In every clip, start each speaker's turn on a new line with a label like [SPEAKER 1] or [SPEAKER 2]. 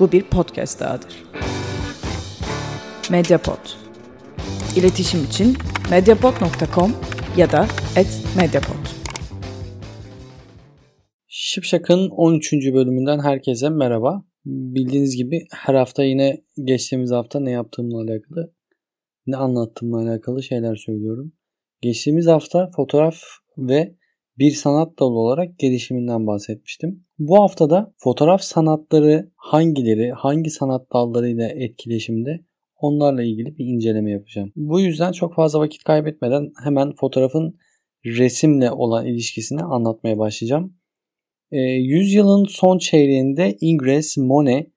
[SPEAKER 1] Bu bir podcast dahadır. Mediapod. İletişim için mediapod.com ya da @mediapod.
[SPEAKER 2] Şipşak'ın 13. bölümünden herkese merhaba. Bildiğiniz gibi her hafta yine geçtiğimiz hafta ne yaptığımla alakalı, ne anlattığımla alakalı şeyler söylüyorum. Geçtiğimiz hafta fotoğraf ve bir sanat dalı olarak gelişiminden bahsetmiştim. Bu haftada fotoğraf sanatları hangileri, hangi sanat dallarıyla etkileşimde onlarla ilgili bir inceleme yapacağım. Bu yüzden çok fazla vakit kaybetmeden hemen fotoğrafın resimle olan ilişkisini anlatmaya başlayacağım. E, yüzyılın son çeyreğinde Ingres, Monet,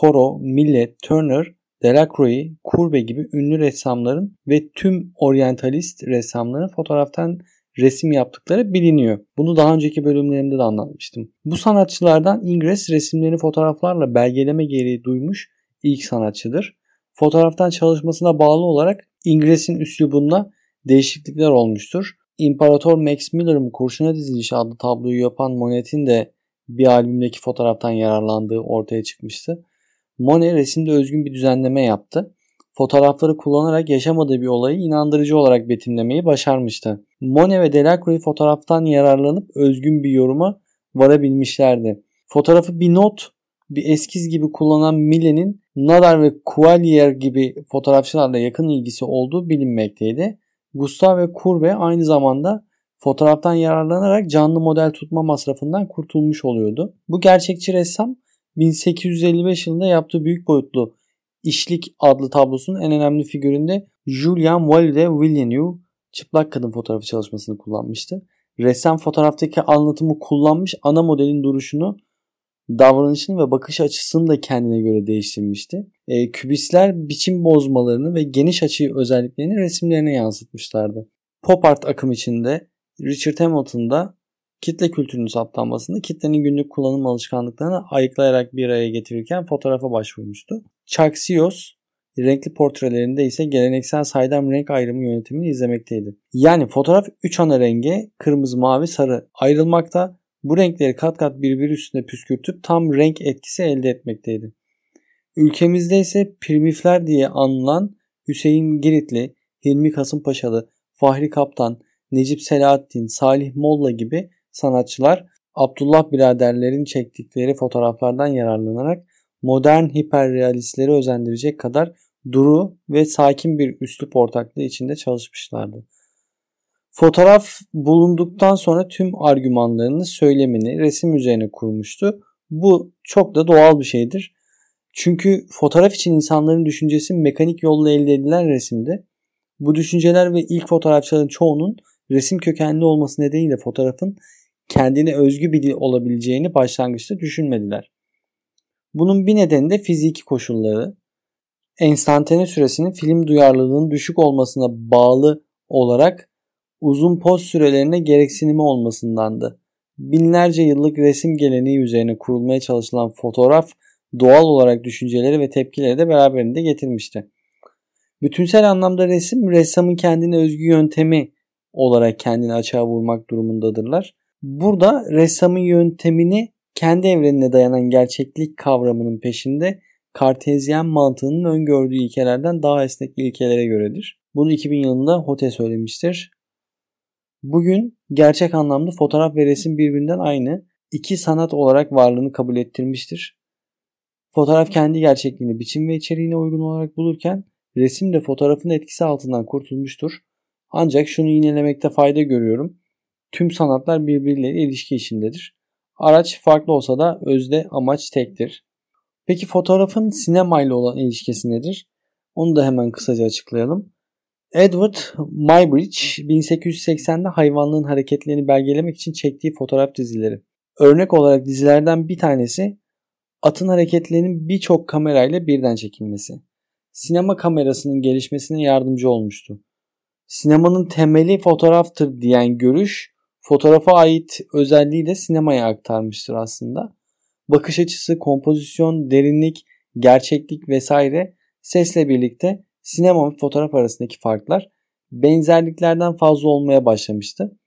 [SPEAKER 2] Corot, Millet, Turner, Delacroix, Courbet gibi ünlü ressamların ve tüm oryantalist ressamların fotoğraftan resim yaptıkları biliniyor. Bunu daha önceki bölümlerimde de anlatmıştım. Bu sanatçılardan Ingres resimlerini fotoğraflarla belgeleme gereği duymuş ilk sanatçıdır. Fotoğraftan çalışmasına bağlı olarak Ingres'in üslubunda değişiklikler olmuştur. İmparator Max Miller'ın Kurşuna Dizilişi adlı tabloyu yapan Monet'in de bir albümdeki fotoğraftan yararlandığı ortaya çıkmıştı. Monet resimde özgün bir düzenleme yaptı. Fotoğrafları kullanarak yaşamadığı bir olayı inandırıcı olarak betimlemeyi başarmıştı. Monet ve Delacroix fotoğraftan yararlanıp özgün bir yoruma varabilmişlerdi. Fotoğrafı bir not, bir eskiz gibi kullanan Millet'in Nadar ve Qualier gibi fotoğrafçılarla yakın ilgisi olduğu bilinmekteydi. Gustav ve Courbet aynı zamanda fotoğraftan yararlanarak canlı model tutma masrafından kurtulmuş oluyordu. Bu gerçekçi ressam 1855 yılında yaptığı büyük boyutlu İşlik adlı tablosunun en önemli figüründe Julian Walde Villeneuve çıplak kadın fotoğrafı çalışmasını kullanmıştı. Ressam fotoğraftaki anlatımı kullanmış ana modelin duruşunu, davranışını ve bakış açısını da kendine göre değiştirmişti. E, kübistler biçim bozmalarını ve geniş açı özelliklerini resimlerine yansıtmışlardı. Pop art akım içinde Richard Hamilton'da kitle kültürünün saptanmasını kitlenin günlük kullanım alışkanlıklarını ayıklayarak bir araya getirirken fotoğrafa başvurmuştu. Chaxios renkli portrelerinde ise geleneksel saydam renk ayrımı yönetimini izlemekteydi. Yani fotoğraf 3 ana renge kırmızı, mavi, sarı ayrılmakta. Bu renkleri kat kat birbiri üstüne püskürtüp tam renk etkisi elde etmekteydi. Ülkemizde ise primifler diye anılan Hüseyin Giritli, Hilmi Kasımpaşalı, Fahri Kaptan, Necip Selahattin, Salih Molla gibi sanatçılar Abdullah biraderlerin çektikleri fotoğraflardan yararlanarak modern hiperrealistleri özendirecek kadar duru ve sakin bir üslup ortaklığı içinde çalışmışlardı. Fotoğraf bulunduktan sonra tüm argümanlarını, söylemini resim üzerine kurmuştu. Bu çok da doğal bir şeydir. Çünkü fotoğraf için insanların düşüncesi mekanik yolla elde edilen resimde. Bu düşünceler ve ilk fotoğrafçıların çoğunun resim kökenli olması nedeniyle fotoğrafın kendine özgü bir olabileceğini başlangıçta düşünmediler. Bunun bir nedeni de fiziki koşulları. Enstantane süresinin film duyarlılığının düşük olmasına bağlı olarak uzun poz sürelerine gereksinimi olmasındandı. Binlerce yıllık resim geleneği üzerine kurulmaya çalışılan fotoğraf doğal olarak düşünceleri ve tepkileri de beraberinde getirmişti. Bütünsel anlamda resim ressamın kendine özgü yöntemi olarak kendini açığa vurmak durumundadırlar. Burada ressamın yöntemini kendi evrenine dayanan gerçeklik kavramının peşinde Kartezyen mantığının öngördüğü ilkelerden daha esnek ilkelere göredir. Bunu 2000 yılında Hote söylemiştir. Bugün gerçek anlamda fotoğraf ve resim birbirinden aynı iki sanat olarak varlığını kabul ettirmiştir. Fotoğraf kendi gerçekliğini biçim ve içeriğine uygun olarak bulurken resim de fotoğrafın etkisi altından kurtulmuştur. Ancak şunu yinelemekte fayda görüyorum. Tüm sanatlar birbirleriyle ilişki içindedir. Araç farklı olsa da özde amaç tektir. Peki fotoğrafın sinemayla olan ilişkisi nedir? Onu da hemen kısaca açıklayalım. Edward Muybridge 1880'de hayvanlığın hareketlerini belgelemek için çektiği fotoğraf dizileri. Örnek olarak dizilerden bir tanesi atın hareketlerinin birçok kamerayla birden çekilmesi. Sinema kamerasının gelişmesine yardımcı olmuştu. Sinemanın temeli fotoğraftır diyen görüş fotoğrafa ait özelliği de sinemaya aktarmıştır aslında. Bakış açısı, kompozisyon, derinlik, gerçeklik vesaire sesle birlikte sinema ve fotoğraf arasındaki farklar benzerliklerden fazla olmaya başlamıştı.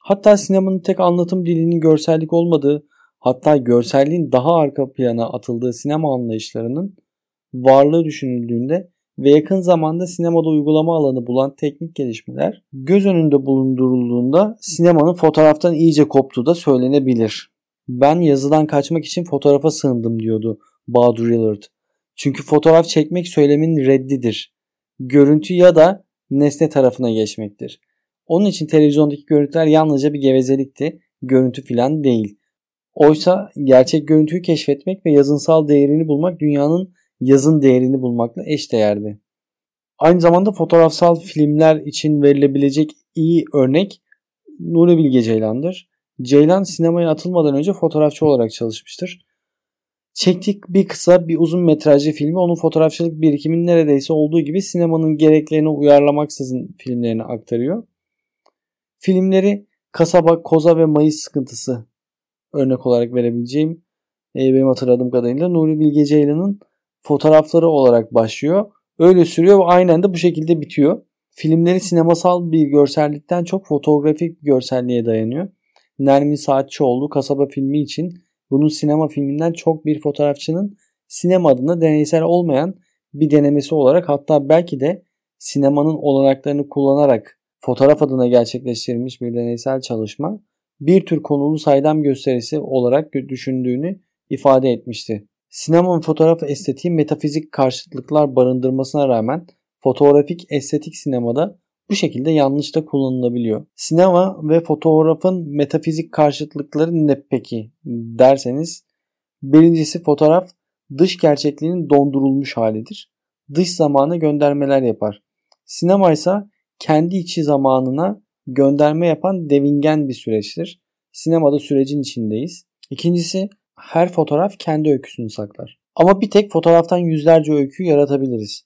[SPEAKER 2] Hatta sinemanın tek anlatım dilinin görsellik olmadığı, hatta görselliğin daha arka plana atıldığı sinema anlayışlarının varlığı düşünüldüğünde ve yakın zamanda sinemada uygulama alanı bulan teknik gelişmeler göz önünde bulundurulduğunda sinemanın fotoğraftan iyice koptuğu da söylenebilir. Ben yazıdan kaçmak için fotoğrafa sığındım diyordu Bahadur Yılard. Çünkü fotoğraf çekmek söylemin reddidir. Görüntü ya da nesne tarafına geçmektir. Onun için televizyondaki görüntüler yalnızca bir gevezelikti, görüntü filan değil. Oysa gerçek görüntüyü keşfetmek ve yazınsal değerini bulmak dünyanın yazın değerini bulmakla eşdeğerdi. Aynı zamanda fotoğrafsal filmler için verilebilecek iyi örnek Nuri Bilge Ceylan'dır. Ceylan sinemaya atılmadan önce fotoğrafçı olarak çalışmıştır. Çektik bir kısa bir uzun metrajlı filmi onun fotoğrafçılık birikiminin neredeyse olduğu gibi sinemanın gereklerine uyarlamaksızın filmlerini aktarıyor. Filmleri Kasaba, Koza ve Mayıs Sıkıntısı örnek olarak verebileceğim e, benim hatırladığım kadarıyla Nuri Bilge Ceylan'ın fotoğrafları olarak başlıyor. Öyle sürüyor ve aynen de bu şekilde bitiyor. Filmleri sinemasal bir görsellikten çok fotoğrafik bir görselliğe dayanıyor. Nermin Saatçıoğlu kasaba filmi için bunun sinema filminden çok bir fotoğrafçının sinema adına deneysel olmayan bir denemesi olarak hatta belki de sinemanın olanaklarını kullanarak fotoğraf adına gerçekleştirilmiş bir deneysel çalışma bir tür konulu saydam gösterisi olarak düşündüğünü ifade etmişti. Sinema ve fotoğraf estetiği metafizik karşıtlıklar barındırmasına rağmen fotoğrafik estetik sinemada bu şekilde yanlış da kullanılabiliyor. Sinema ve fotoğrafın metafizik karşıtlıkları ne peki derseniz birincisi fotoğraf dış gerçekliğinin dondurulmuş halidir. Dış zamana göndermeler yapar. Sinema ise kendi içi zamanına gönderme yapan devingen bir süreçtir. Sinemada sürecin içindeyiz. İkincisi her fotoğraf kendi öyküsünü saklar. Ama bir tek fotoğraftan yüzlerce öykü yaratabiliriz.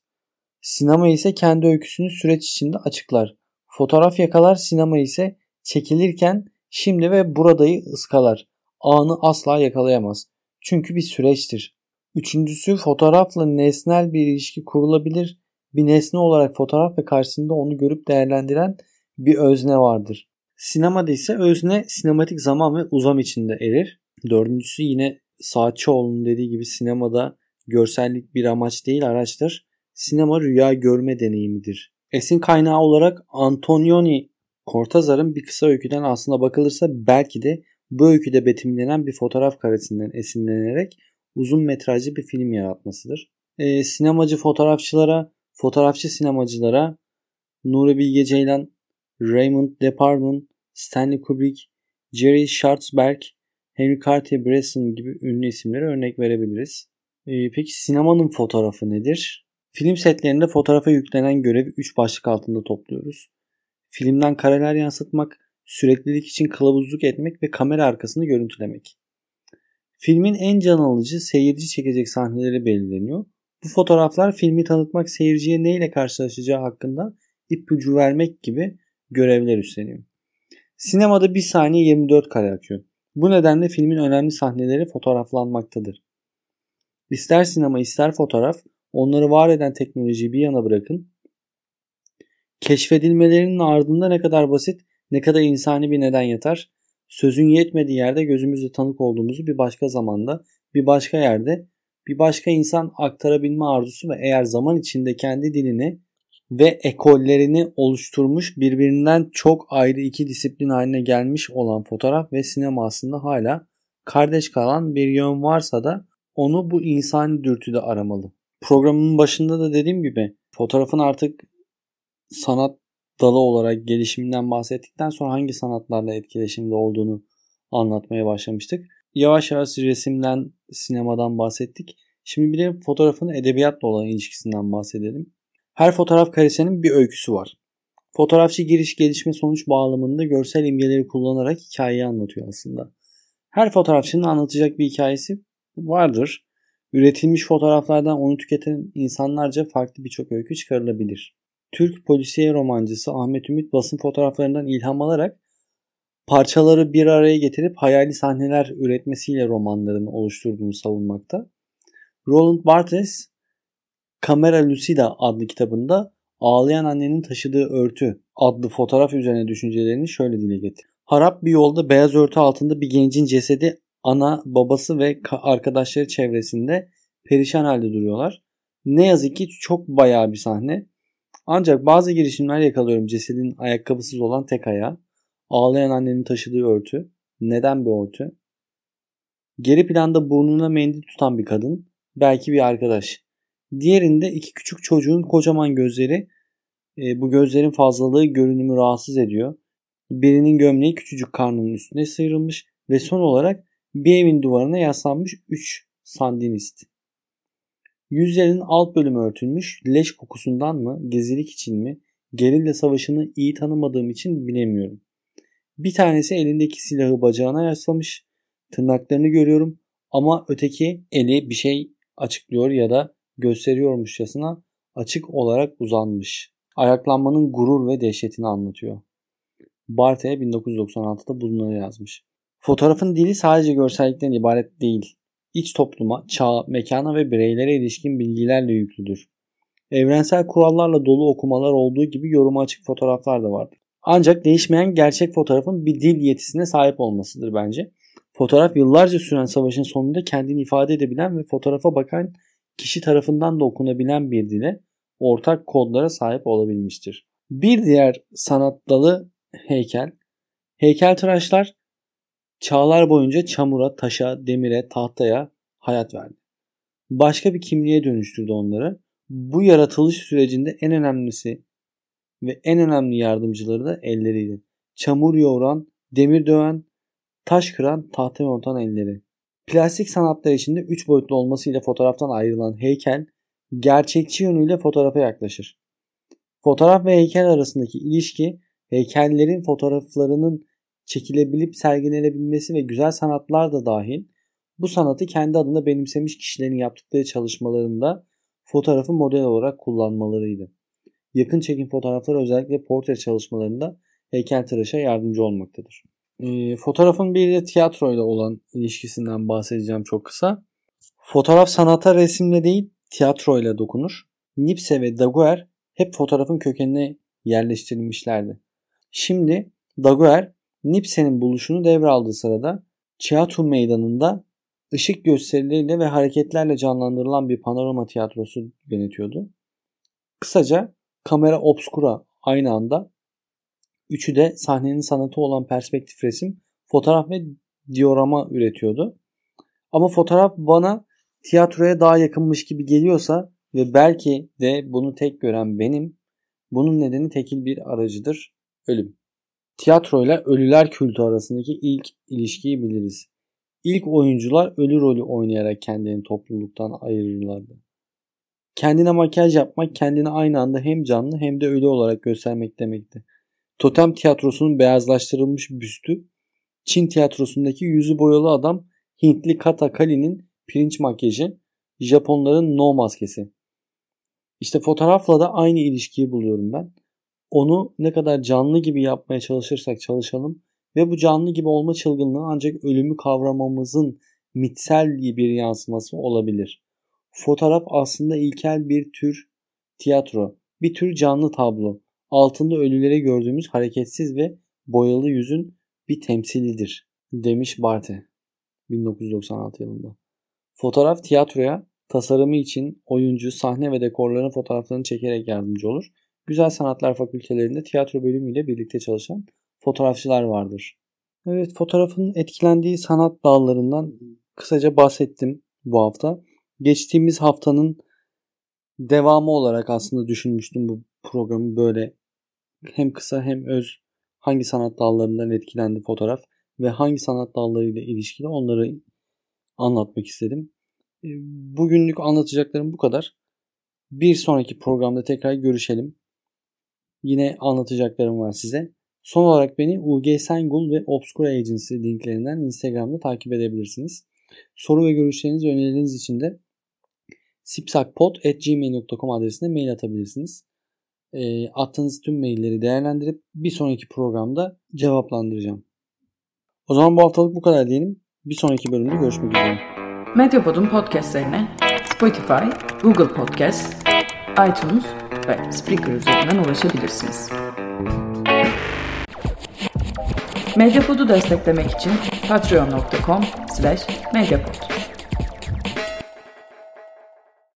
[SPEAKER 2] Sinema ise kendi öyküsünü süreç içinde açıklar. Fotoğraf yakalar, sinema ise çekilirken şimdi ve buradayı ıskalar. Anı asla yakalayamaz. Çünkü bir süreçtir. Üçüncüsü fotoğrafla nesnel bir ilişki kurulabilir. Bir nesne olarak fotoğraf ve karşısında onu görüp değerlendiren bir özne vardır. Sinemada ise özne sinematik zaman ve uzam içinde erir. Dördüncüsü yine Saatçıoğlu'nun dediği gibi sinemada görsellik bir amaç değil araçtır. Sinema rüya görme deneyimidir. Esin kaynağı olarak Antonioni Cortazar'ın bir kısa öyküden aslına bakılırsa belki de bu öyküde betimlenen bir fotoğraf karesinden esinlenerek uzun metrajlı bir film yaratmasıdır. E, sinemacı fotoğrafçılara, fotoğrafçı sinemacılara Nuri Bilge Ceylan, Raymond Depardieu, Stanley Kubrick, Jerry Schwartzberg, Henry Cartier-Bresson gibi ünlü isimlere örnek verebiliriz. Ee, peki sinemanın fotoğrafı nedir? Film setlerinde fotoğrafa yüklenen görevi 3 başlık altında topluyoruz. Filmden kareler yansıtmak, süreklilik için kılavuzluk etmek ve kamera arkasını görüntülemek. Filmin en can alıcı, seyirci çekecek sahneleri belirleniyor. Bu fotoğraflar filmi tanıtmak, seyirciye neyle karşılaşacağı hakkında ipucu vermek gibi görevler üstleniyor. Sinemada bir saniye 24 kare akıyor. Bu nedenle filmin önemli sahneleri fotoğraflanmaktadır. İster sinema ister fotoğraf onları var eden teknolojiyi bir yana bırakın. Keşfedilmelerinin ardında ne kadar basit ne kadar insani bir neden yatar. Sözün yetmediği yerde gözümüzle tanık olduğumuzu bir başka zamanda bir başka yerde bir başka insan aktarabilme arzusu ve eğer zaman içinde kendi dilini ve ekollerini oluşturmuş birbirinden çok ayrı iki disiplin haline gelmiş olan fotoğraf ve sinema aslında hala kardeş kalan bir yön varsa da onu bu insani dürtüde aramalı. Programın başında da dediğim gibi fotoğrafın artık sanat dalı olarak gelişiminden bahsettikten sonra hangi sanatlarla etkileşimde olduğunu anlatmaya başlamıştık. Yavaş yavaş resimden, sinemadan bahsettik. Şimdi bir de fotoğrafın edebiyatla olan ilişkisinden bahsedelim. Her fotoğraf karesinin bir öyküsü var. Fotoğrafçı giriş gelişme sonuç bağlamında görsel imgeleri kullanarak hikayeyi anlatıyor aslında. Her fotoğrafçının anlatacak bir hikayesi vardır. Üretilmiş fotoğraflardan onu tüketen insanlarca farklı birçok öykü çıkarılabilir. Türk polisiye romancısı Ahmet Ümit basın fotoğraflarından ilham alarak parçaları bir araya getirip hayali sahneler üretmesiyle romanlarını oluşturduğunu savunmakta. Roland Barthes Kamera Lucida adlı kitabında Ağlayan Annenin Taşıdığı Örtü adlı fotoğraf üzerine düşüncelerini şöyle dile getir. Harap bir yolda beyaz örtü altında bir gencin cesedi ana, babası ve arkadaşları çevresinde perişan halde duruyorlar. Ne yazık ki çok bayağı bir sahne. Ancak bazı girişimler yakalıyorum cesedin ayakkabısız olan tek ayağı. Ağlayan annenin taşıdığı örtü. Neden bir örtü? Geri planda burnuna mendil tutan bir kadın. Belki bir arkadaş. Diğerinde iki küçük çocuğun kocaman gözleri. E, bu gözlerin fazlalığı görünümü rahatsız ediyor. Birinin gömleği küçücük karnının üstüne sıyrılmış ve son olarak bir evin duvarına yaslanmış 3 sandinist. Yüzlerinin alt bölümü örtülmüş, leş kokusundan mı, gezilik için mi, gerilla savaşını iyi tanımadığım için bilemiyorum. Bir tanesi elindeki silahı bacağına yaslamış, tırnaklarını görüyorum ama öteki eli bir şey açıklıyor ya da gösteriyormuşçasına açık olarak uzanmış. Ayaklanmanın gurur ve dehşetini anlatıyor. Barthe 1996'da bunları yazmış. Fotoğrafın dili sadece görsellikten ibaret değil. İç topluma, çağa, mekana ve bireylere ilişkin bilgilerle yüklüdür. Evrensel kurallarla dolu okumalar olduğu gibi yoruma açık fotoğraflar da vardır. Ancak değişmeyen gerçek fotoğrafın bir dil yetisine sahip olmasıdır bence. Fotoğraf yıllarca süren savaşın sonunda kendini ifade edebilen ve fotoğrafa bakan kişi tarafından da okunabilen bir dile ortak kodlara sahip olabilmiştir. Bir diğer sanat dalı heykel. Heykeltıraşlar çağlar boyunca çamura, taşa, demire, tahtaya hayat verdi. Başka bir kimliğe dönüştürdü onları. Bu yaratılış sürecinde en önemlisi ve en önemli yardımcıları da elleriydi. Çamur yoğuran, demir döven, taş kıran, tahta yontan elleri. Plastik sanatlar içinde 3 boyutlu olmasıyla fotoğraftan ayrılan heykel gerçekçi yönüyle fotoğrafa yaklaşır. Fotoğraf ve heykel arasındaki ilişki heykellerin fotoğraflarının çekilebilip sergilenebilmesi ve güzel sanatlar da dahil bu sanatı kendi adına benimsemiş kişilerin yaptıkları çalışmalarında fotoğrafı model olarak kullanmalarıydı. Yakın çekim fotoğrafları özellikle portre çalışmalarında heykeltıraşa yardımcı olmaktadır. E, fotoğrafın bir de tiyatroyla olan ilişkisinden bahsedeceğim çok kısa. Fotoğraf sanata resimle değil tiyatroyla dokunur. Nipse ve Daguerre hep fotoğrafın kökenine yerleştirilmişlerdi. Şimdi Daguerre Nipse'nin buluşunu devraldığı sırada tiyatro meydanında ışık gösterileriyle ve hareketlerle canlandırılan bir panorama tiyatrosu yönetiyordu. Kısaca kamera obskura aynı anda üçü de sahnenin sanatı olan perspektif resim, fotoğraf ve diorama üretiyordu. Ama fotoğraf bana tiyatroya daha yakınmış gibi geliyorsa ve belki de bunu tek gören benim, bunun nedeni tekil bir aracıdır, ölüm. Tiyatroyla ölüler kültü arasındaki ilk ilişkiyi biliriz. İlk oyuncular ölü rolü oynayarak kendini topluluktan ayırırlardı. Kendine makyaj yapmak kendini aynı anda hem canlı hem de ölü olarak göstermek demekti. Totem tiyatrosunun beyazlaştırılmış büstü, Çin tiyatrosundaki yüzü boyalı adam Hintli Kata Kali'nin pirinç makyajı, Japonların no maskesi. İşte fotoğrafla da aynı ilişkiyi buluyorum ben. Onu ne kadar canlı gibi yapmaya çalışırsak çalışalım ve bu canlı gibi olma çılgınlığı ancak ölümü kavramamızın mitsel bir yansıması olabilir. Fotoğraf aslında ilkel bir tür tiyatro, bir tür canlı tablo. Altında ölüleri gördüğümüz hareketsiz ve boyalı yüzün bir temsilidir, demiş Barthe 1996 yılında. Fotoğraf tiyatroya tasarımı için oyuncu, sahne ve dekorların fotoğraflarını çekerek yardımcı olur. Güzel Sanatlar Fakültelerinde tiyatro bölümüyle birlikte çalışan fotoğrafçılar vardır. Evet fotoğrafın etkilendiği sanat dallarından kısaca bahsettim bu hafta. Geçtiğimiz haftanın devamı olarak aslında düşünmüştüm bu programı böyle hem kısa hem öz hangi sanat dallarından etkilendi fotoğraf ve hangi sanat dallarıyla ilişkili onları anlatmak istedim. E, bugünlük anlatacaklarım bu kadar. Bir sonraki programda tekrar görüşelim. Yine anlatacaklarım var size. Son olarak beni UG Sengul ve Obscura Agency linklerinden Instagram'da takip edebilirsiniz. Soru ve görüşleriniz, önerileriniz için de sipsakpod.gmail.com adresine mail atabilirsiniz. E, attığınız tüm mailleri değerlendirip bir sonraki programda cevaplandıracağım. O zaman bu haftalık bu kadar diyelim. Bir sonraki bölümde görüşmek üzere.
[SPEAKER 1] Medyapod'un podcastlerine Spotify, Google Podcast, iTunes ve Spreaker üzerinden ulaşabilirsiniz. Medyapod'u desteklemek için patreon.com slash medyapod.